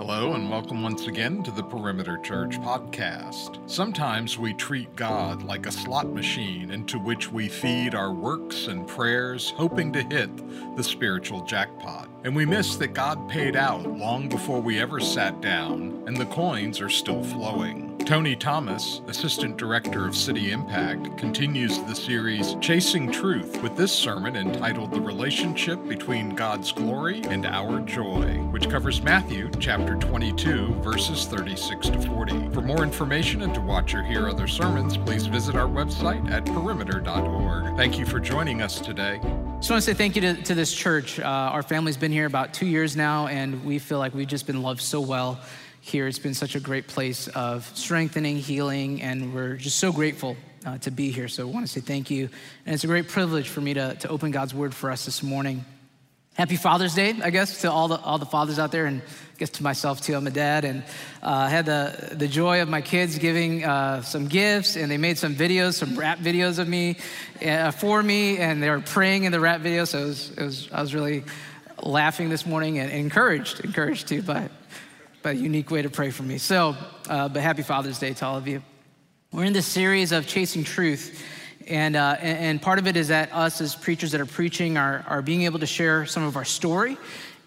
Hello, and welcome once again to the Perimeter Church podcast. Sometimes we treat God like a slot machine into which we feed our works and prayers, hoping to hit the spiritual jackpot. And we miss that God paid out long before we ever sat down, and the coins are still flowing. Tony Thomas, Assistant Director of City Impact, continues the series Chasing Truth with this sermon entitled The Relationship Between God's Glory and Our Joy, which covers Matthew chapter 22, verses 36 to 40. For more information and to watch or hear other sermons, please visit our website at perimeter.org. Thank you for joining us today. Just want to say thank you to, to this church. Uh, our family's been here about two years now, and we feel like we've just been loved so well here. It's been such a great place of strengthening, healing, and we're just so grateful uh, to be here. So I want to say thank you. And it's a great privilege for me to, to open God's word for us this morning. Happy Father's Day, I guess, to all the, all the fathers out there, and I guess to myself too. I'm a dad, and uh, I had the, the joy of my kids giving uh, some gifts, and they made some videos, some rap videos of me uh, for me, and they were praying in the rap videos. So it was, it was, I was really laughing this morning and encouraged, encouraged too by, but unique way to pray for me. So, uh, but happy Father's Day to all of you. We're in this series of chasing truth. And, uh, and part of it is that us as preachers that are preaching are, are being able to share some of our story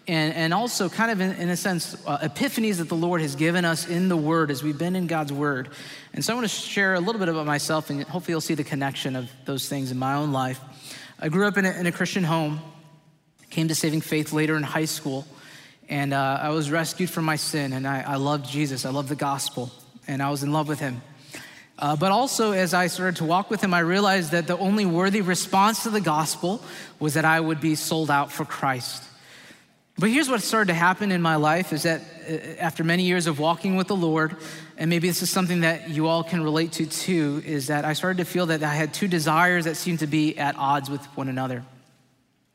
and, and also kind of in, in a sense uh, epiphanies that the lord has given us in the word as we've been in god's word and so i want to share a little bit about myself and hopefully you'll see the connection of those things in my own life i grew up in a, in a christian home came to saving faith later in high school and uh, I was rescued from my sin, and I, I, loved Jesus. I loved the gospel, and I was in love with him. Uh, but also, as I started to walk with him, I realized that the only worthy response to the gospel was that I would be sold out for Christ. But here's what started to happen in my life is that uh, after many years of walking with the Lord, and maybe this is something that you all can relate to too, is that I started to feel that I had two desires that seemed to be at odds with one another.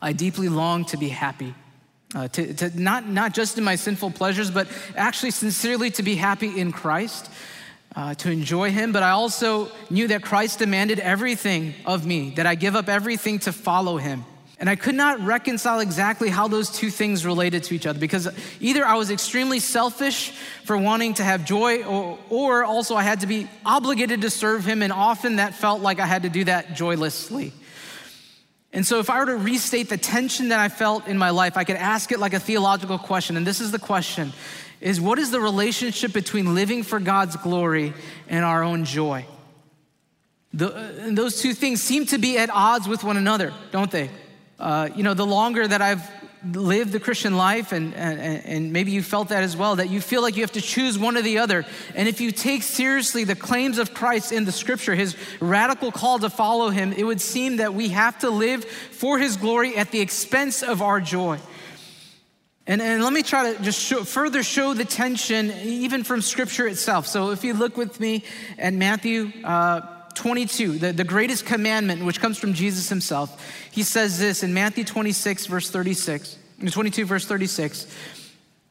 I deeply longed to be happy uh, to, to not, not just in my sinful pleasures, but actually sincerely to be happy in Christ, uh, to enjoy Him. But I also knew that Christ demanded everything of me, that I give up everything to follow Him. And I could not reconcile exactly how those two things related to each other because either I was extremely selfish for wanting to have joy, or, or also I had to be obligated to serve Him, and often that felt like I had to do that joylessly. And so, if I were to restate the tension that I felt in my life, I could ask it like a theological question. And this is the question is what is the relationship between living for God's glory and our own joy? The, uh, those two things seem to be at odds with one another, don't they? Uh, you know, the longer that I've live the Christian life, and, and, and maybe you felt that as well, that you feel like you have to choose one or the other. And if you take seriously the claims of Christ in the scripture, his radical call to follow him, it would seem that we have to live for his glory at the expense of our joy. And, and let me try to just show, further show the tension, even from scripture itself. So if you look with me at Matthew. Uh, 22, the, the greatest commandment, which comes from Jesus himself, he says this in Matthew 26, verse 36, 22, verse 36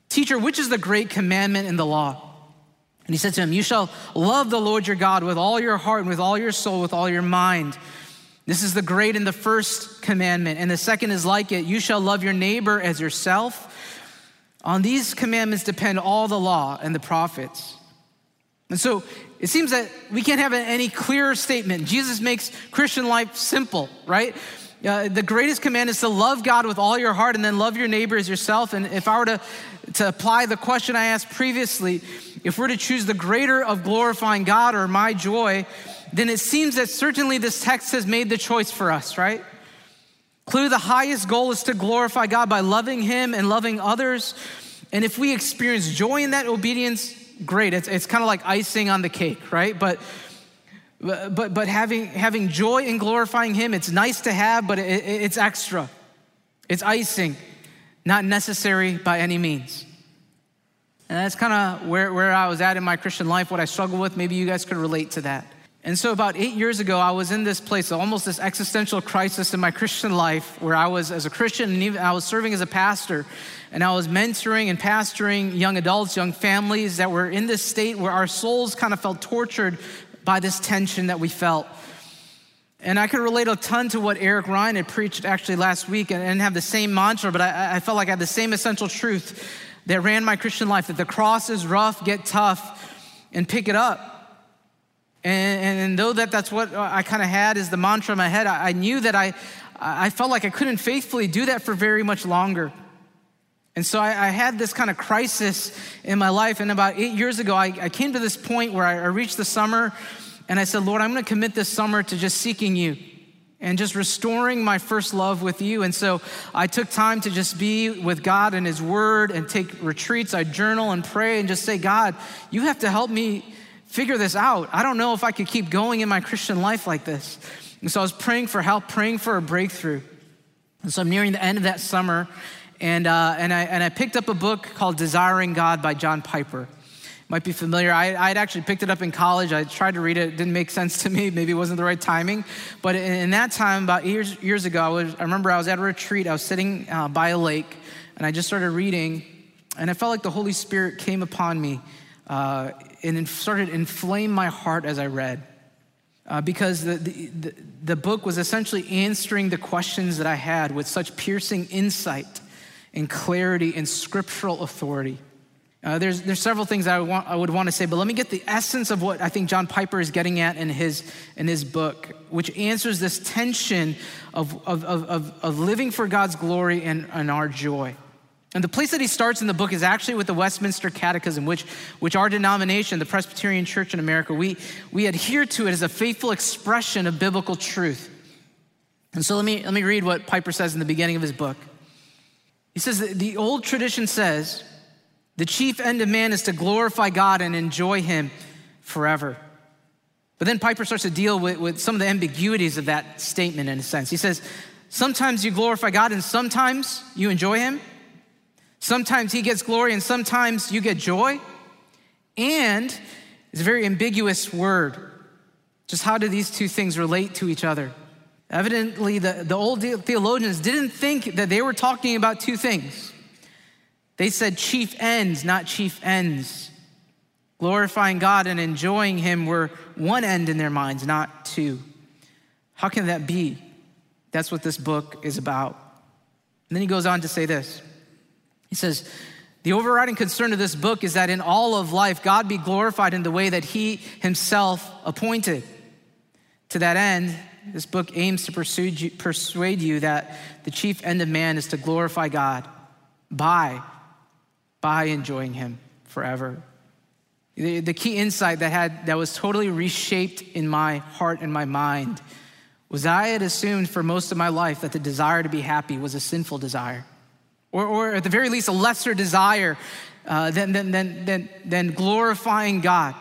Teacher, which is the great commandment in the law? And he said to him, You shall love the Lord your God with all your heart and with all your soul, with all your mind. This is the great and the first commandment. And the second is like it you shall love your neighbor as yourself. On these commandments depend all the law and the prophets. And so it seems that we can't have any clearer statement. Jesus makes Christian life simple, right? Uh, the greatest command is to love God with all your heart and then love your neighbor as yourself. And if I were to, to apply the question I asked previously, if we're to choose the greater of glorifying God or my joy, then it seems that certainly this text has made the choice for us, right? Clearly, the highest goal is to glorify God by loving Him and loving others. And if we experience joy in that obedience, great. It's, it's kind of like icing on the cake, right? But but but having having joy in glorifying Him, it's nice to have, but it, it's extra. It's icing, not necessary by any means. And that's kind of where, where I was at in my Christian life, what I struggle with. Maybe you guys could relate to that. And so, about eight years ago, I was in this place, almost this existential crisis in my Christian life, where I was, as a Christian, and even I was serving as a pastor, and I was mentoring and pastoring young adults, young families that were in this state where our souls kind of felt tortured by this tension that we felt. And I could relate a ton to what Eric Ryan had preached actually last week and, and have the same mantra, but I, I felt like I had the same essential truth that ran my Christian life that the cross is rough, get tough, and pick it up. And, and, though that that's what uh, I kind of had as the mantra in my head, I, I knew that I, I felt like I couldn't faithfully do that for very much longer. And so I, I, had this kind of crisis in my life. And about eight years ago, I, I came to this point where I, I reached the summer and I said, Lord, I'm going to commit this summer to just seeking you and just restoring my first love with you. And so I took time to just be with God and His Word and take retreats. I journal and pray and just say, God, you have to help me figure this out. I don't know if I could keep going in my Christian life like this. And so I was praying for help, praying for a breakthrough. And so I'm nearing the end of that summer, and, uh, and, I, and I picked up a book called Desiring God by John Piper might be familiar. I, I'd actually picked it up in college. I tried to read it. It didn't make sense to me. Maybe it wasn't the right timing. But in, in that time, about years, years ago, I, was, I remember I was at a retreat. I was sitting uh, by a lake, and I just started reading. And I felt like the Holy Spirit came upon me uh, and it started to inflame my heart as I read. Uh, because the, the, the book was essentially answering the questions that I had with such piercing insight and clarity and scriptural authority. Uh, there's, there's several things I, want, I would want to say, but let me get the essence of what I think John Piper is getting at in his, in his book, which answers this tension of, of, of, of living for God's glory and, and our joy. And the place that he starts in the book is actually with the Westminster Catechism, which, which our denomination, the Presbyterian Church in America, we, we adhere to it as a faithful expression of biblical truth. And so let me, let me read what Piper says in the beginning of his book. He says the old tradition says, the chief end of man is to glorify God and enjoy Him forever. But then Piper starts to deal with, with some of the ambiguities of that statement in a sense. He says, Sometimes you glorify God and sometimes you enjoy Him. Sometimes He gets glory and sometimes you get joy. And it's a very ambiguous word. Just how do these two things relate to each other? Evidently, the, the old theologians didn't think that they were talking about two things. They said chief ends, not chief ends. Glorifying God and enjoying Him were one end in their minds, not two. How can that be? That's what this book is about. And then he goes on to say this He says, The overriding concern of this book is that in all of life, God be glorified in the way that He Himself appointed. To that end, this book aims to persuade you, that the chief end of man is to glorify God by by enjoying Him forever. The, the key insight that, had, that was totally reshaped in my heart and my mind was I had assumed for most of my life that the desire to be happy was a sinful desire, or, or at the very least, a lesser desire uh, than, than, than, than, than glorifying God.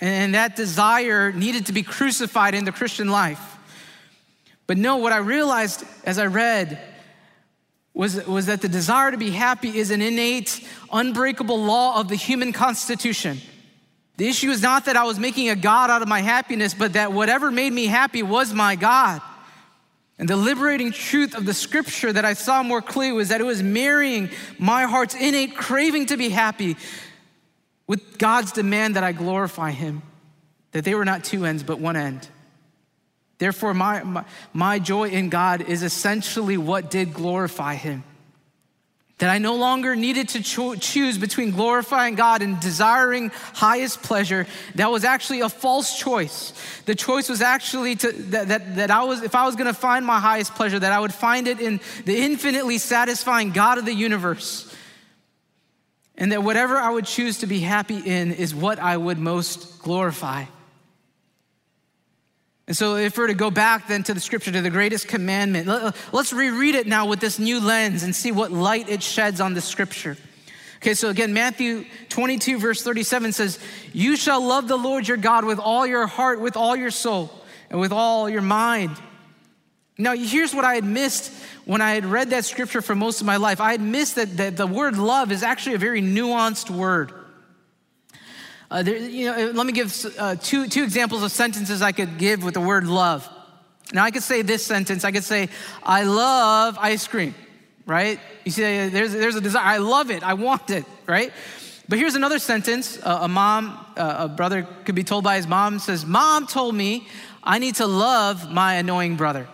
And that desire needed to be crucified in the Christian life. But no, what I realized as I read was, was that the desire to be happy is an innate, unbreakable law of the human constitution. The issue is not that I was making a God out of my happiness, but that whatever made me happy was my God. And the liberating truth of the scripture that I saw more clearly was that it was marrying my heart's innate craving to be happy with God's demand that I glorify Him, that they were not two ends, but one end. Therefore, my, my, my, joy in God is essentially what did glorify Him. That I no longer needed to cho- choose between glorifying God and desiring highest pleasure. That was actually a false choice. The choice was actually to, that, that, that I was, if I was gonna find my highest pleasure, that I would find it in the infinitely satisfying God of the universe. And that whatever I would choose to be happy in is what I would most glorify. And so, if we're to go back then to the scripture, to the greatest commandment, let's reread it now with this new lens and see what light it sheds on the scripture. Okay, so again, Matthew 22, verse 37 says, You shall love the Lord your God with all your heart, with all your soul, and with all your mind. Now, here's what I had missed when I had read that scripture for most of my life. I had missed that, that the word love is actually a very nuanced word. Uh, there, you know, let me give uh, two, two examples of sentences I could give with the word love. Now, I could say this sentence I could say, I love ice cream, right? You see, there's, there's a desire. I love it. I want it, right? But here's another sentence uh, a mom, uh, a brother could be told by his mom, says, Mom told me I need to love my annoying brother.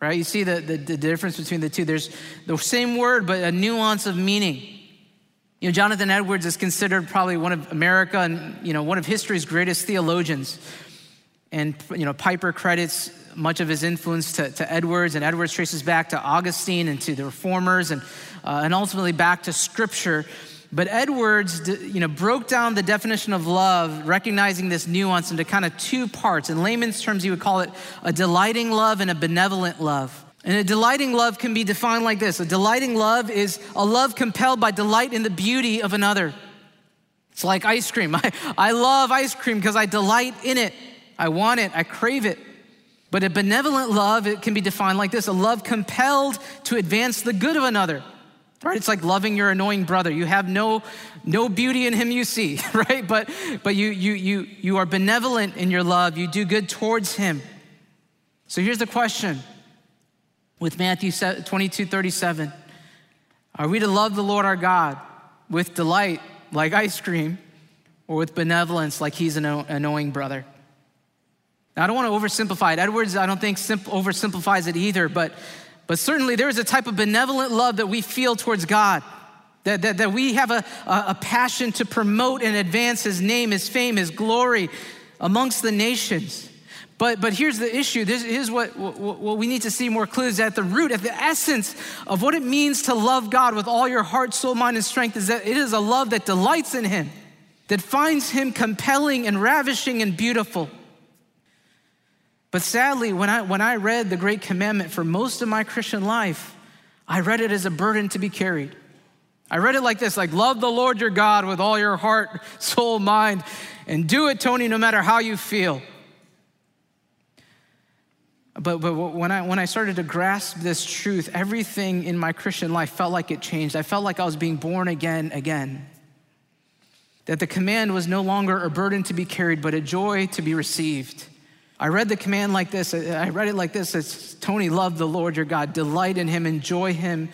Right? You see the, the, the difference between the two. There's the same word, but a nuance of meaning. You know, Jonathan Edwards is considered probably one of America and, you know, one of history's greatest theologians. And, you know, Piper credits much of his influence to, to Edwards, and Edwards traces back to Augustine and to the reformers and, uh, and ultimately back to scripture. But Edwards, you know, broke down the definition of love, recognizing this nuance into kind of two parts. In layman's terms, he would call it a delighting love and a benevolent love. And a delighting love can be defined like this a delighting love is a love compelled by delight in the beauty of another. It's like ice cream. I, I love ice cream because I delight in it. I want it, I crave it. But a benevolent love, it can be defined like this a love compelled to advance the good of another. Right? It's like loving your annoying brother. You have no, no beauty in him you see, right? But, but you, you, you, you are benevolent in your love. You do good towards him. So here's the question with Matthew 22 37. Are we to love the Lord our God with delight like ice cream or with benevolence like he's an annoying brother? Now, I don't want to oversimplify it. Edwards, I don't think oversimplifies it either, but, but certainly there is a type of benevolent love that we feel towards God. That, that, that we have a, a passion to promote and advance his name, his fame, his glory amongst the nations. But, but here's the issue. This is what, what, what we need to see more clearly is at the root, at the essence of what it means to love God with all your heart, soul, mind, and strength is that it is a love that delights in Him, that finds Him compelling and ravishing and beautiful. But sadly, when I, when I read the Great Commandment for most of my Christian life, I read it as a burden to be carried. I read it like this like, love the Lord your God with all your heart, soul, mind, and do it, Tony, no matter how you feel. But, but when, I, when I started to grasp this truth, everything in my Christian life felt like it changed. I felt like I was being born again, again. That the command was no longer a burden to be carried, but a joy to be received. I read the command like this. Uh, I read it like this. It's Tony, love the Lord your God, delight in him, enjoy him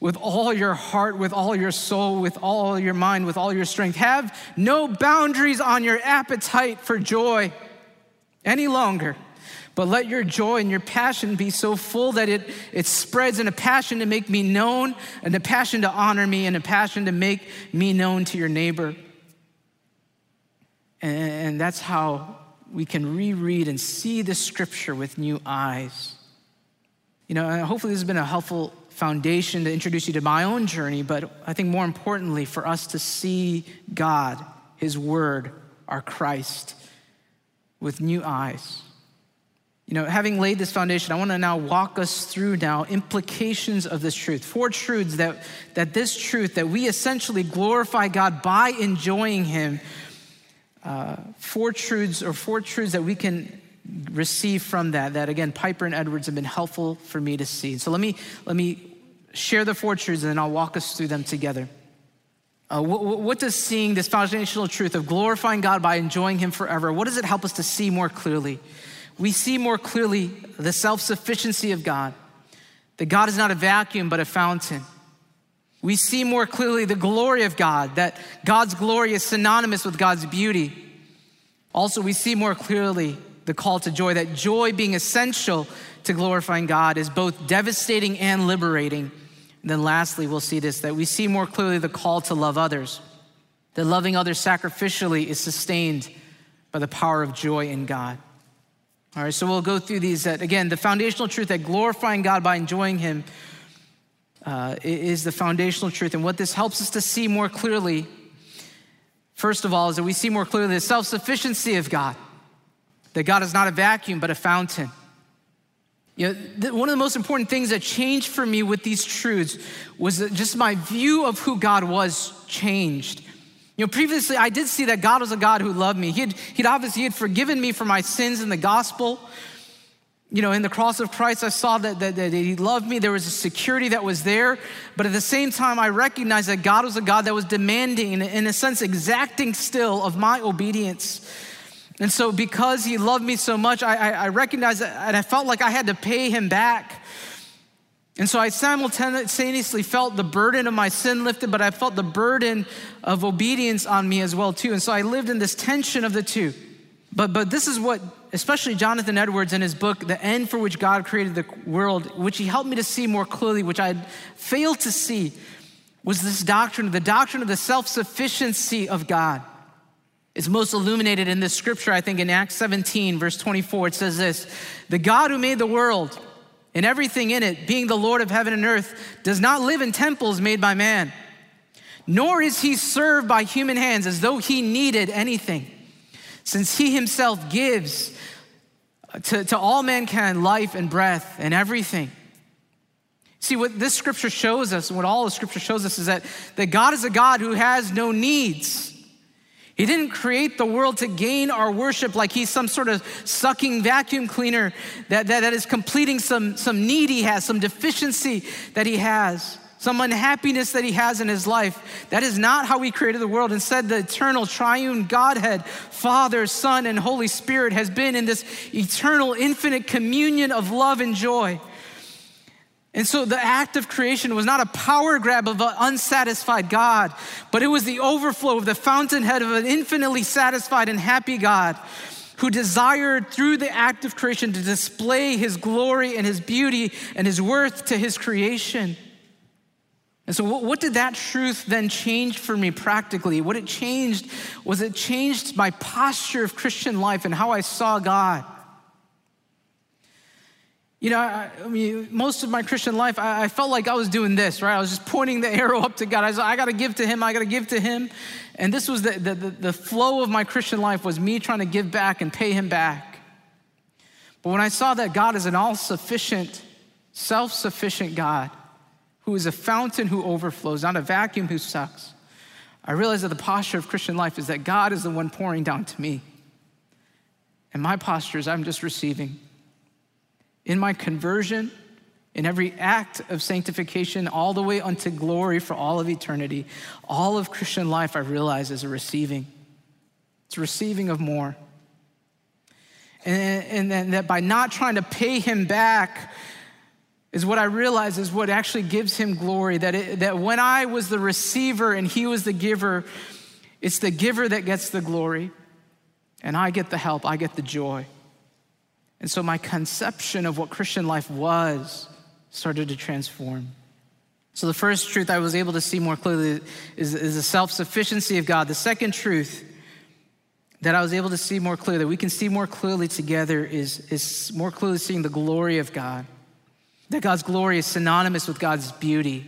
with all your heart, with all your soul, with all your mind, with all your strength. Have no boundaries on your appetite for joy any longer. But let your joy and your passion be so full that it, it spreads in a passion to make me known, and a passion to honor me, and a passion to make me known to your neighbor. And that's how we can reread and see the scripture with new eyes. You know, hopefully, this has been a helpful foundation to introduce you to my own journey, but I think more importantly, for us to see God, His Word, our Christ, with new eyes. You know, having laid this foundation, I want to now walk us through now implications of this truth. Four truths that, that this truth, that we essentially glorify God by enjoying Him. Uh, four truths or four truths that we can receive from that, that again, Piper and Edwards have been helpful for me to see. So let me, let me share the four truths and then I'll walk us through them together. Uh, what, what, does seeing this foundational truth of glorifying God by enjoying Him forever, what does it help us to see more clearly? We see more clearly the self sufficiency of God, that God is not a vacuum, but a fountain. We see more clearly the glory of God, that God's glory is synonymous with God's beauty. Also, we see more clearly the call to joy, that joy being essential to glorifying God is both devastating and liberating. And then lastly, we'll see this that we see more clearly the call to love others, that loving others sacrificially is sustained by the power of joy in God. All right, so we'll go through these. That again, the foundational truth that glorifying God by enjoying Him uh, is the foundational truth. And what this helps us to see more clearly, first of all, is that we see more clearly the self sufficiency of God, that God is not a vacuum, but a fountain. You know, one of the most important things that changed for me with these truths was that just my view of who God was changed. You know, previously I did see that God was a God who loved me. He'd, he'd obviously he had forgiven me for my sins in the gospel. You know, in the cross of Christ, I saw that, that, that he loved me. There was a security that was there. But at the same time, I recognized that God was a God that was demanding, and in a sense, exacting still of my obedience. And so, because he loved me so much, I, I, I recognized that, and I felt like I had to pay him back. And so I simultaneously felt the burden of my sin lifted, but I felt the burden of obedience on me as well too. And so I lived in this tension of the two. But but this is what especially Jonathan Edwards in his book The End for Which God Created the World, which he helped me to see more clearly, which I had failed to see, was this doctrine, the doctrine of the self sufficiency of God. It's most illuminated in this scripture, I think, in Acts 17, verse 24. It says this The God who made the world and everything in it, being the Lord of heaven and earth, does not live in temples made by man, nor is he served by human hands as though he needed anything, since he himself gives to, to all mankind life and breath and everything. See, what this scripture shows us, and what all the scripture shows us, is that, that God is a God who has no needs. He didn't create the world to gain our worship like he's some sort of sucking vacuum cleaner that, that, that is completing some, some need he has, some deficiency that he has, some unhappiness that he has in his life. That is not how he created the world. Instead, the eternal triune Godhead, Father, Son, and Holy Spirit, has been in this eternal, infinite communion of love and joy. And so the act of creation was not a power grab of an unsatisfied God, but it was the overflow of the fountainhead of an infinitely satisfied and happy God who desired through the act of creation to display his glory and his beauty and his worth to his creation. And so, what, did that truth then change for me practically? What it changed was it changed my posture of Christian life and how I saw God. You know, I, I, mean, most of my Christian life, I, I, felt like I was doing this, right? I was just pointing the arrow up to God. I was like, I got to give to Him, I got to give to Him. And this was the, the, the, the flow of my Christian life was me trying to give back and pay Him back. But when I saw that God is an all sufficient, self sufficient God who is a fountain who overflows, not a vacuum who sucks, I realized that the posture of Christian life is that God is the one pouring down to me. And my posture is I'm just receiving in my conversion, in every act of sanctification, all the way unto glory for all of eternity, all of Christian life I realize is a receiving. It's a receiving of more. And, and that by not trying to pay him back, is what I realize is what actually gives him glory. That, it, that when I was the receiver and he was the giver, it's the giver that gets the glory, and I get the help, I get the joy. And so my conception of what Christian life was started to transform. So the first truth I was able to see more clearly is, is the self sufficiency of God. The second truth that I was able to see more clearly, that we can see more clearly together, is, is more clearly seeing the glory of God. That God's glory is synonymous with God's beauty.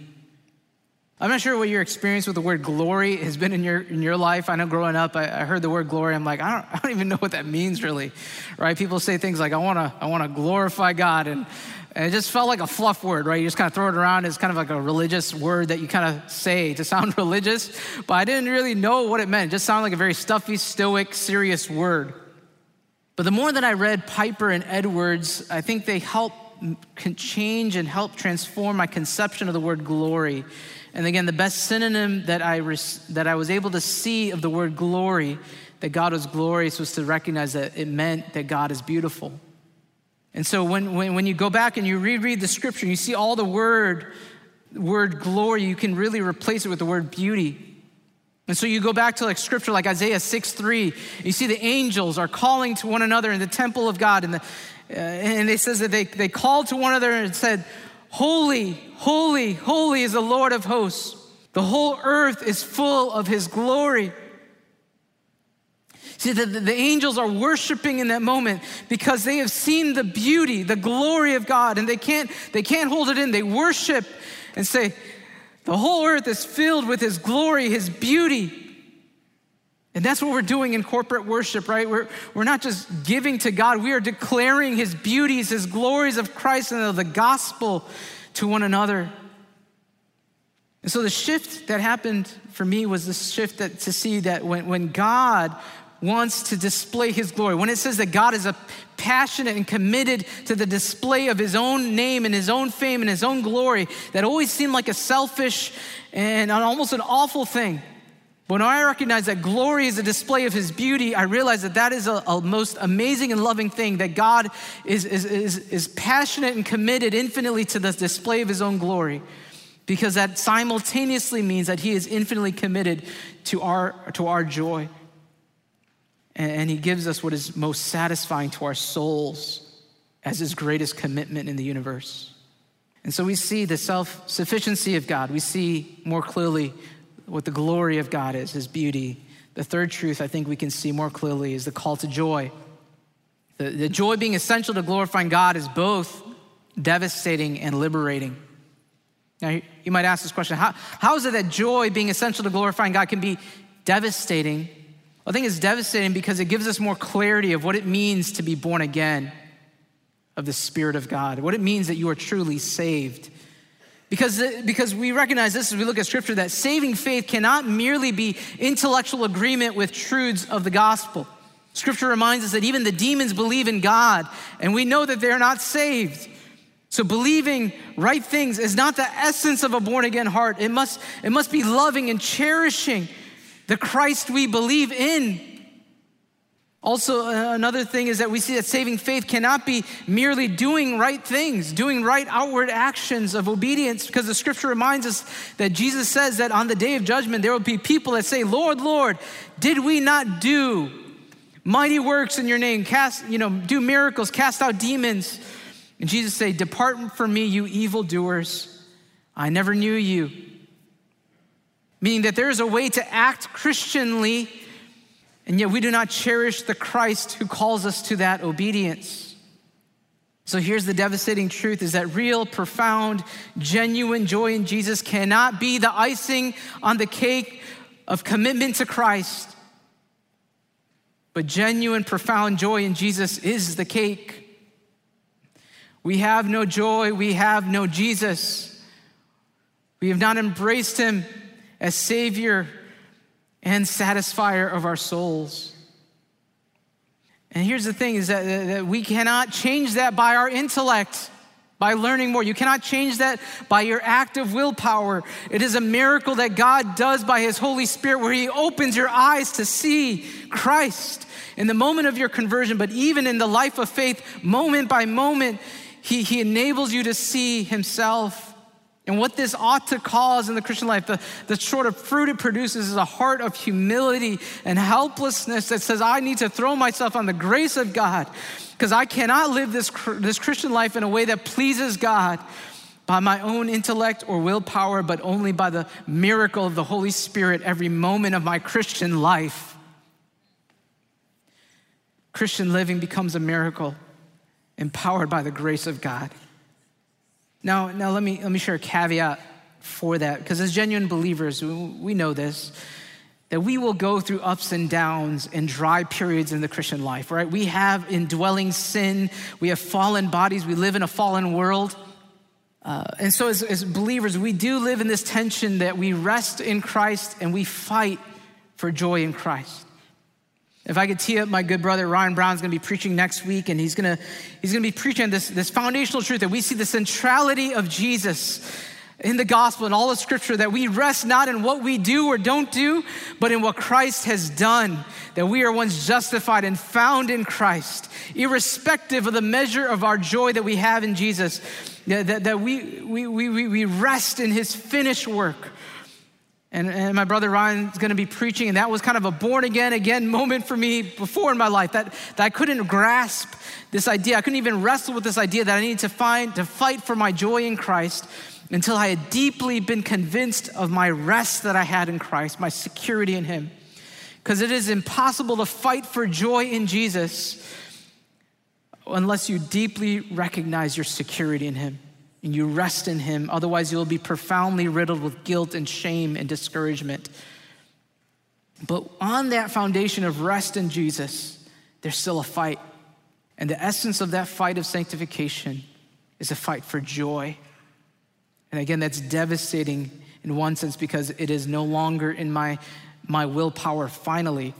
I'm not sure what your experience with the word glory has been in your, in your life. I know growing up, I, I heard the word glory. I'm like, I don't, I don't even know what that means really, right? People say things like, I want to I wanna glorify God. And, and it just felt like a fluff word, right? You just kind of throw it around It's kind of like a religious word that you kind of say to sound religious. But I didn't really know what it meant. It just sounded like a very stuffy, stoic, serious word. But the more that I read Piper and Edwards, I think they help change and help transform my conception of the word glory. And again, the best synonym that I, that I was able to see of the word glory, that God was glorious, was to recognize that it meant that God is beautiful. And so when, when, when you go back and you reread the scripture, you see all the word, word glory, you can really replace it with the word beauty. And so you go back to like scripture like Isaiah 6 3, you see the angels are calling to one another in the temple of God, and, the, uh, and it says that they, they called to one another and said, Holy, holy, holy is the Lord of hosts. The whole earth is full of his glory. See, the, the, angels are worshiping in that moment because they have seen the beauty, the glory of God, and they can't, they can't hold it in. They worship and say, The whole earth is filled with his glory, his beauty. And that's what we're doing in corporate worship, right? We're, we're not just giving to God, we are declaring His beauties, His glories of Christ and of the gospel to one another. And so the shift that happened for me was the shift that, to see that when, when God wants to display His glory, when it says that God is a passionate and committed to the display of His own name and His own fame and His own glory, that always seemed like a selfish and almost an awful thing. When I recognize that glory is a display of his beauty, I realize that that is a, a most amazing and loving thing, that God is, is, is, is passionate and committed infinitely to the display of his own glory, because that simultaneously means that he is infinitely committed to our, to our joy. And, and he gives us what is most satisfying to our souls as his greatest commitment in the universe. And so we see the self sufficiency of God. We see more clearly what the glory of God is, his beauty. The third truth I think we can see more clearly is the call to joy. The, the joy being essential to glorifying God is both devastating and liberating. Now, you might ask this question how, how is it that joy being essential to glorifying God can be devastating? Well, I think it's devastating because it gives us more clarity of what it means to be born again of the Spirit of God, what it means that you are truly saved. Because, uh, because we recognize this as we look at scripture that saving faith cannot merely be intellectual agreement with truths of the gospel. Scripture reminds us that even the demons believe in God, and we know that they're not saved. So believing right things is not the essence of a born again heart. It must, it must be loving and cherishing the Christ we believe in. Also, uh, another thing is that we see that saving faith cannot be merely doing right things, doing right outward actions of obedience, because the scripture reminds us that Jesus says that on the day of judgment, there will be people that say, Lord, Lord, did we not do mighty works in your name, cast, you know, do miracles, cast out demons? And Jesus say, Depart from me, you evildoers. I never knew you. Meaning that there is a way to act Christianly, and yet we do not cherish the Christ who calls us to that obedience. So here's the devastating truth is that real, profound, genuine joy in Jesus cannot be the icing on the cake of commitment to Christ. But genuine, profound joy in Jesus is the cake. We have no joy, we have no Jesus. We have not embraced him as Savior and satisfier of our souls. And here's the thing is that, that we cannot change that by our intellect by learning more. You cannot change that by your act of willpower. It is a miracle that God does by His Holy Spirit where He opens your eyes to see Christ in the moment of your conversion, but even in the life of faith, moment by moment, he, he enables you to see himself. And what this ought to cause in the Christian life, the, the sort of fruit it produces is a heart of humility and helplessness that says, I need to throw myself on the grace of God because I cannot live this, this Christian life in a way that pleases God by my own intellect or willpower, but only by the miracle of the Holy Spirit every moment of my Christian life. Christian living becomes a miracle empowered by the grace of God. Now, now let, me, let me share a caveat for that, because as genuine believers, we know this that we will go through ups and downs and dry periods in the Christian life, right? We have indwelling sin, we have fallen bodies, we live in a fallen world. Uh, and so, as, as believers, we do live in this tension that we rest in Christ and we fight for joy in Christ. If I could tee up my good brother Ryan Brown's gonna be preaching next week, and he's gonna, he's gonna be preaching this, this foundational truth that we see the centrality of Jesus in the gospel and all of scripture that we rest not in what we do or don't do, but in what Christ has done, that we are once justified and found in Christ, irrespective of the measure of our joy that we have in Jesus, that, that, that we, we, we, we rest in his finished work. And, and my brother Ryan's gonna be preaching, and that was kind of a born again, again moment for me before in my life that, that I couldn't grasp this idea. I couldn't even wrestle with this idea that I needed to find, to fight for my joy in Christ until I had deeply been convinced of my rest that I had in Christ, my security in Him. Because it is impossible to fight for joy in Jesus unless you deeply recognize your security in Him and you rest in Him. Otherwise, you'll be profoundly riddled with guilt and shame and discouragement. But on that foundation of rest in Jesus, there's still a fight. And the essence of that fight of sanctification is a fight for joy. And again, that's devastating in one sense because it is no longer in my, my willpower finally,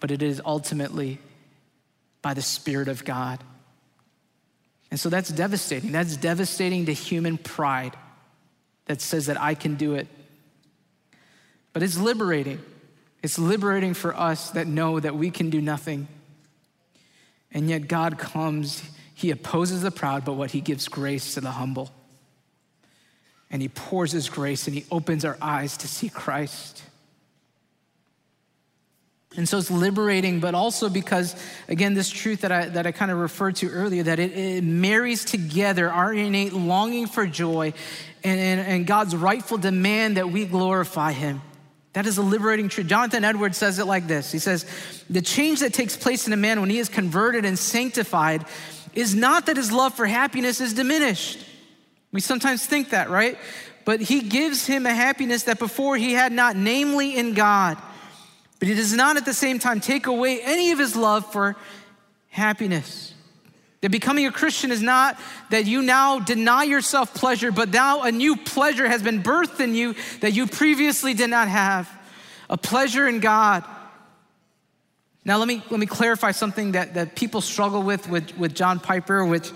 but it is ultimately by the Spirit of God. And so that's devastating. That's devastating to human pride that says that I can do it. But it's liberating. It's liberating for us that know that we can do nothing. And yet God comes, He opposes the proud, but what He gives grace to the humble. And He pours His grace and He opens our eyes to see Christ. And so it's liberating, but also because, again, this truth that I, that I kind of referred to earlier, that it, it marries together our innate longing for joy and, and, and God's rightful demand that we glorify Him. That is a liberating truth. Jonathan Edwards says it like this He says, The change that takes place in a man when he is converted and sanctified is not that his love for happiness is diminished. We sometimes think that, right? But he gives him a happiness that before he had not, namely in God. But he does not at the same time take away any of his love for happiness. That becoming a Christian is not that you now deny yourself pleasure, but now a new pleasure has been birthed in you that you previously did not have a pleasure in God. Now, let me, let me clarify something that, that people struggle with, with with John Piper, which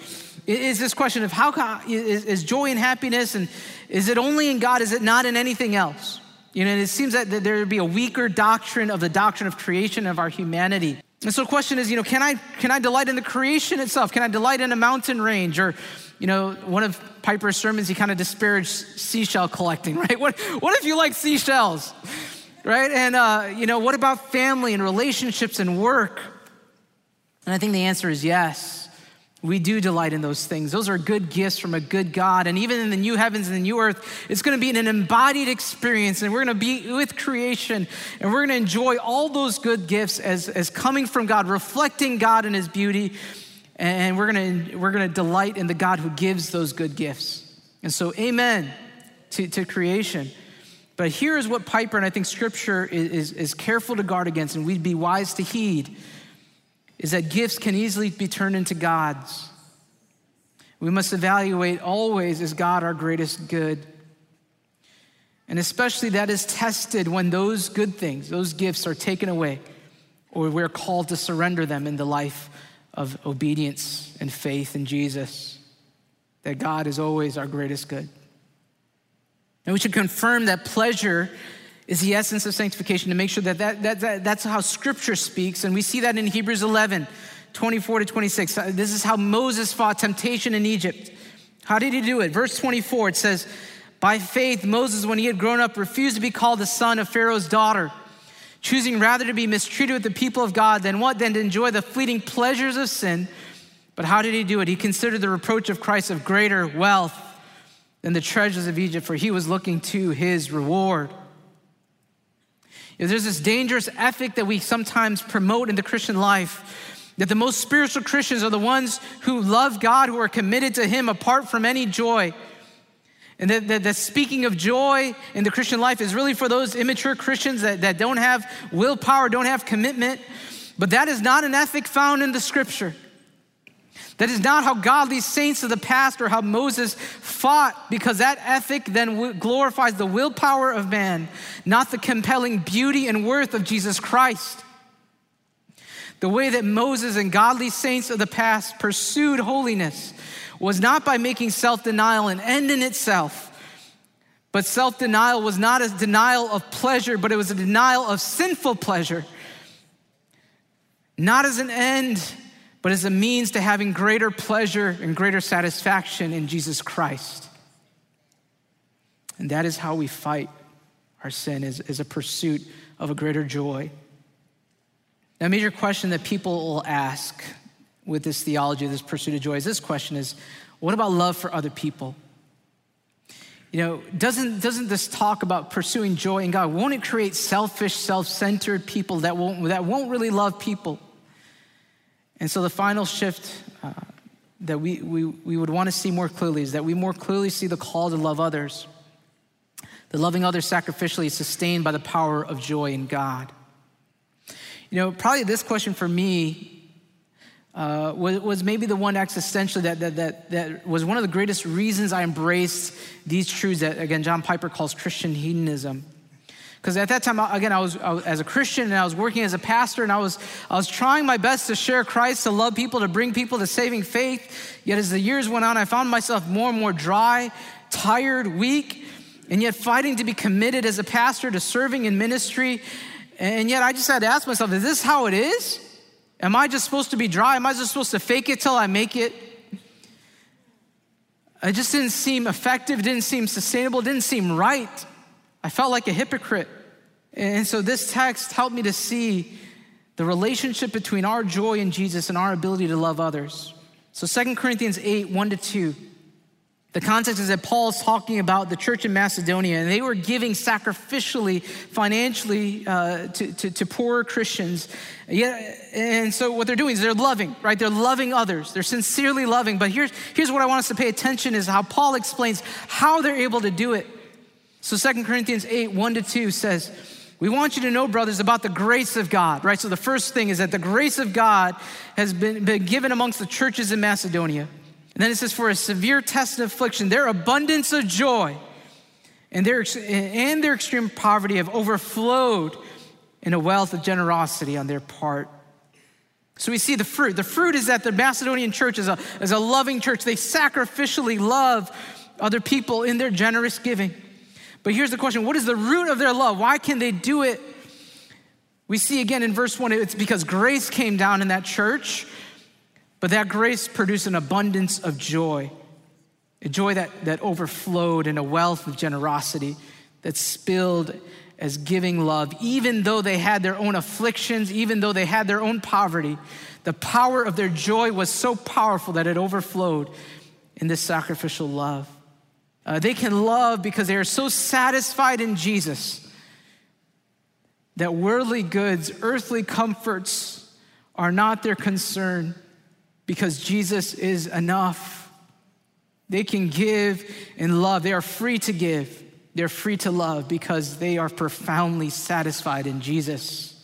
is this question of how is, is joy and happiness, and is it only in God? Is it not in anything else? You know, it seems that there would be a weaker doctrine of the doctrine of creation of our humanity. And so the question is, you know, can I can I delight in the creation itself? Can I delight in a mountain range? Or, you know, one of Piper's sermons, he kind of disparaged seashell collecting, right? What, what if you like seashells? Right? And uh, you know, what about family and relationships and work? And I think the answer is yes. We do delight in those things. Those are good gifts from a good God. And even in the new heavens and the new earth, it's going to be an embodied experience. And we're going to be with creation. And we're going to enjoy all those good gifts as, as coming from God, reflecting God and His beauty. And we're going to, we're going to delight in the God who gives those good gifts. And so, amen to, to creation. But here is what Piper and I think Scripture is, is, is careful to guard against, and we'd be wise to heed is that gifts can easily be turned into gods. We must evaluate always is God our greatest good? And especially that is tested when those good things, those gifts are taken away, or we're called to surrender them in the life of obedience and faith in Jesus. That God is always our greatest good. And we should confirm that pleasure is the essence of sanctification to make sure that, that, that, that that's how scripture speaks. And we see that in Hebrews 11, 24 to 26. Uh, this is how Moses fought temptation in Egypt. How did he do it? Verse 24, it says, By faith, Moses, when he had grown up, refused to be called the son of Pharaoh's daughter, choosing rather to be mistreated with the people of God than what? Than to enjoy the fleeting pleasures of sin. But how did he do it? He considered the reproach of Christ of greater wealth than the treasures of Egypt, for he was looking to his reward. There's this dangerous ethic that we sometimes promote in the Christian life that the most spiritual Christians are the ones who love God, who are committed to Him apart from any joy. And that, that, speaking of joy in the Christian life is really for those immature Christians that, that don't have willpower, don't have commitment. But that is not an ethic found in the scripture. That is not how godly saints of the past or how Moses fought, because that ethic then glorifies the willpower of man, not the compelling beauty and worth of Jesus Christ. The way that Moses and godly saints of the past pursued holiness was not by making self denial an end in itself. But self denial was not a denial of pleasure, but it was a denial of sinful pleasure. Not as an end, but as a means to having greater pleasure and greater satisfaction in Jesus Christ. And that is how we fight our sin, is, is a pursuit of a greater joy. Now, a major question that people will ask with this theology, this pursuit of joy, is this question is, what about love for other people? You know, doesn't, doesn't this talk about pursuing joy in God, won't it create selfish, self-centered people that won't, that won't really love people? And so the final shift uh, that we, we, we would want to see more clearly is that we more clearly see the call to love others. The loving others sacrificially is sustained by the power of joy in God. You know, probably this question for me uh, was, was, maybe the one existentially that, that, that, that was one of the greatest reasons I embraced these truths that, again, John Piper calls Christian hedonism. Because at that time, again, I was, I was, as a Christian and I was working as a pastor and I was, I was trying my best to share Christ, to love people, to bring people to saving faith. Yet as the years went on, I found myself more and more dry, tired, weak, and yet fighting to be committed as a pastor to serving in ministry. And yet I just had to ask myself, is this how it is? Am I just supposed to be dry? Am I just supposed to fake it till I make it? It just didn't seem effective, didn't seem sustainable, didn't seem right. I felt like a hypocrite. And so this text helped me to see the relationship between our joy in Jesus and our ability to love others. So 2 Corinthians 8, 1 to 2. The context is that Paul is talking about the church in Macedonia, and they were giving sacrificially, financially uh, to, to, to poor Christians. Yeah, and so what they're doing is they're loving, right? They're loving others. They're sincerely loving. But here's, here's what I want us to pay attention is how Paul explains how they're able to do it. So 2 Corinthians 8, 1 to 2 says, we want you to know, brothers, about the grace of God, right? So the first thing is that the grace of God has been, been given amongst the churches in Macedonia. And then it says, for a severe test and affliction, their abundance of joy and their, and their extreme poverty have overflowed in a wealth of generosity on their part. So we see the fruit. The fruit is that the Macedonian church is a, is a loving church. They sacrificially love other people in their generous giving. But here's the question what is the root of their love? Why can they do it? We see again in verse one, it's because grace came down in that church. But that grace produced an abundance of joy, a joy that, that overflowed in a wealth of generosity that spilled as giving love, even though they had their own afflictions, even though they had their own poverty. The power of their joy was so powerful that it overflowed in this sacrificial love. Uh, they can love because they are so satisfied in Jesus that worldly goods, earthly comforts are not their concern because Jesus is enough. They can give and love. They are free to give. They're free to love because they are profoundly satisfied in Jesus.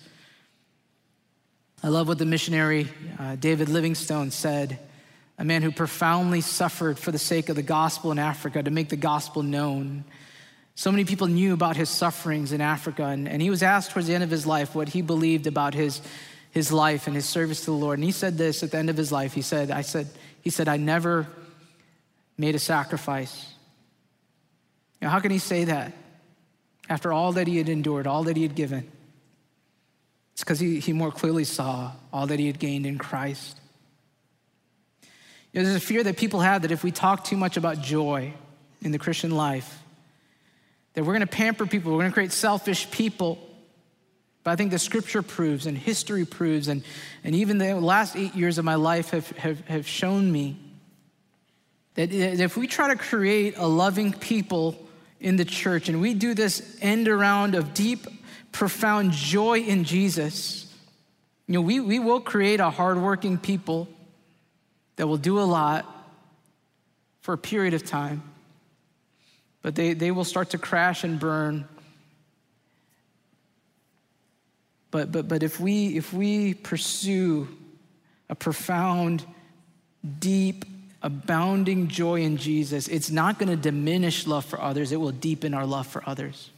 I love what the missionary uh, David Livingstone said, a man who profoundly suffered for the sake of the gospel in Africa to make the gospel known. So many people knew about his sufferings in Africa, and, and he was asked towards the end of his life what he believed about his his life and his service to the Lord. And he said this at the end of his life. He said, I said, he said, I never made a sacrifice. Now, how can he say that after all that he had endured, all that he had given? It's because he, he more clearly saw all that he had gained in Christ. Know, there's a fear that people have that if we talk too much about joy in the Christian life, that we're going to pamper people, we're going to create selfish people. But I think the scripture proves and history proves, and, and even the last eight years of my life have, have, have shown me that if we try to create a loving people in the church and we do this end around of deep, profound joy in Jesus, you know, we, we will create a hardworking people that will do a lot for a period of time, but they, they will start to crash and burn But, but, but if, we, if we pursue a profound, deep, abounding joy in Jesus, it's not going to diminish love for others, it will deepen our love for others.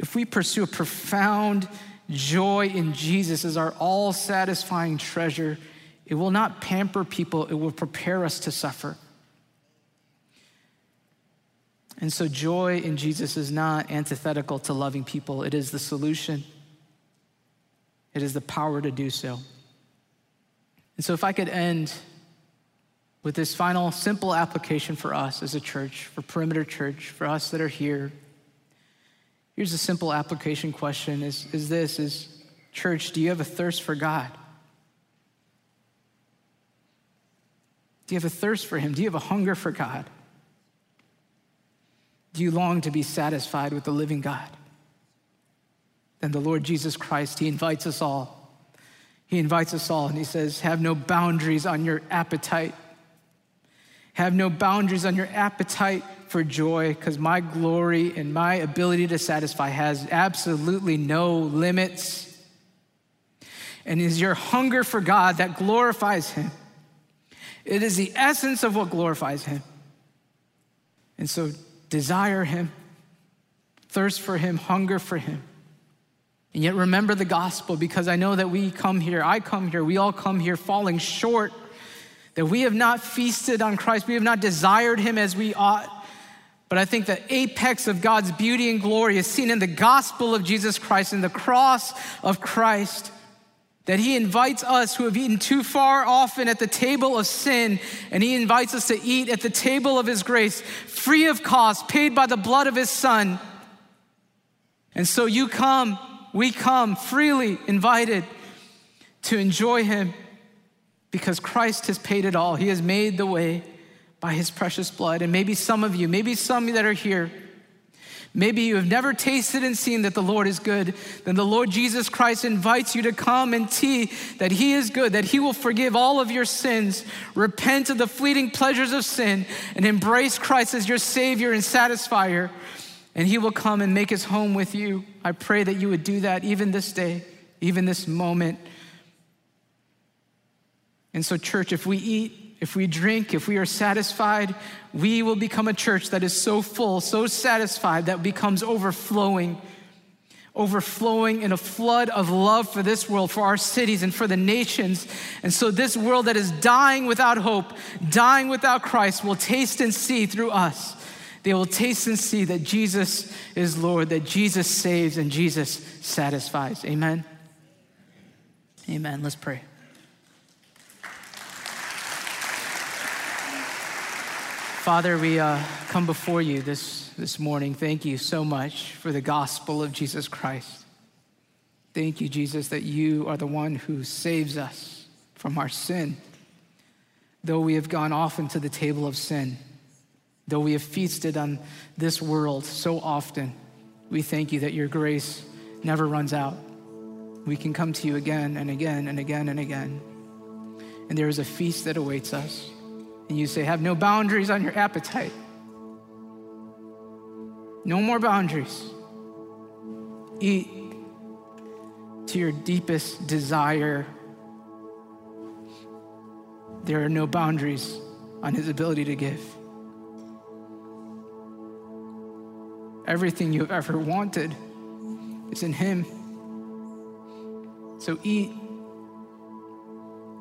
If we pursue a profound joy in Jesus as our all satisfying treasure, it will not pamper people, it will prepare us to suffer. And so, joy in Jesus is not antithetical to loving people, it is the solution. It is the power to do so. And so, if I could end with this final simple application for us as a church, for Perimeter Church, for us that are here, here's a simple application question is, is this is church, do you have a thirst for God? Do you have a thirst for Him? Do you have a hunger for God? Do you long to be satisfied with the living God? Then the Lord Jesus Christ. He invites us all. He invites us all and he says, Have no boundaries on your appetite. Have no boundaries on your appetite for joy, because my glory and my ability to satisfy has absolutely no limits. And is your hunger for God that glorifies Him. It is the essence of what glorifies Him. And so desire Him, thirst for Him, hunger for Him. And yet remember the gospel because I know that we come here, I come here, we all come here falling short, that we have not feasted on Christ, we have not desired him as we ought. But I think the apex of God's beauty and glory is seen in the gospel of Jesus Christ, in the cross of Christ. That he invites us who have eaten too far often at the table of sin, and he invites us to eat at the table of his grace, free of cost, paid by the blood of his son. And so you come we come freely invited to enjoy Him because Christ has paid it all. He has made the way by His precious blood. And maybe some of you, maybe some that are here, Maybe you have never tasted and seen that the Lord is good. Then the Lord Jesus Christ invites you to come and see that He is good, that He will forgive all of your sins, repent of the fleeting pleasures of sin, and embrace Christ as your Savior and satisfier. And He will come and make His home with you. I pray that you would do that even this day, even this moment. And so, church, if we eat if we drink, if we are satisfied, we will become a church that is so full, so satisfied, that becomes overflowing, overflowing in a flood of love for this world, for our cities, and for the nations. And so, this world that is dying without hope, dying without Christ, will taste and see through us. They will taste and see that Jesus is Lord, that Jesus saves and Jesus satisfies. Amen. Amen. Let's pray. Father, we uh, come before you this, this morning. Thank you so much for the gospel of Jesus Christ. Thank you, Jesus, that you are the one who saves us from our sin. Though we have gone off into the table of sin, though we have feasted on this world so often, we thank you that your grace never runs out. We can come to you again and again and again and again. And there is a feast that awaits us. And you say, have no boundaries on your appetite. No more boundaries. Eat to your deepest desire. There are no boundaries on his ability to give. Everything you've ever wanted is in him. So eat.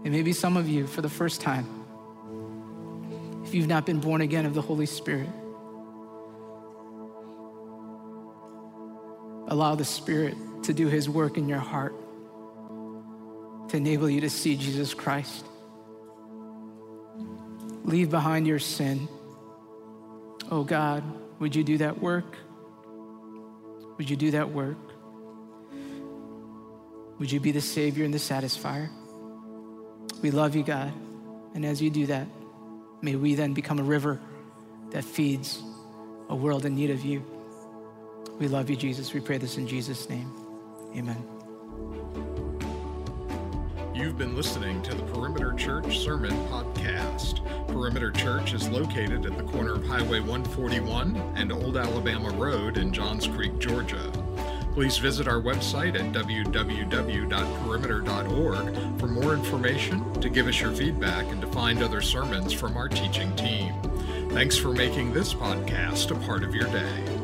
And maybe some of you, for the first time, if you've not been born again of the Holy Spirit. Allow the Spirit to do His work in your heart to enable you to see Jesus Christ. Leave behind your sin. Oh God, would you do that work? Would you do that work? Would you be the Savior and the satisfier? We love you, God. And as you do that, May we then become a river that feeds a world in need of you. We love you, Jesus. We pray this in Jesus' name. Amen. You've been listening to the Perimeter Church Sermon Podcast. Perimeter Church is located at the corner of Highway 141 and Old Alabama Road in Johns Creek, Georgia. Please visit our website at www.perimeter.org for more information, to give us your feedback, and to find other sermons from our teaching team. Thanks for making this podcast a part of your day.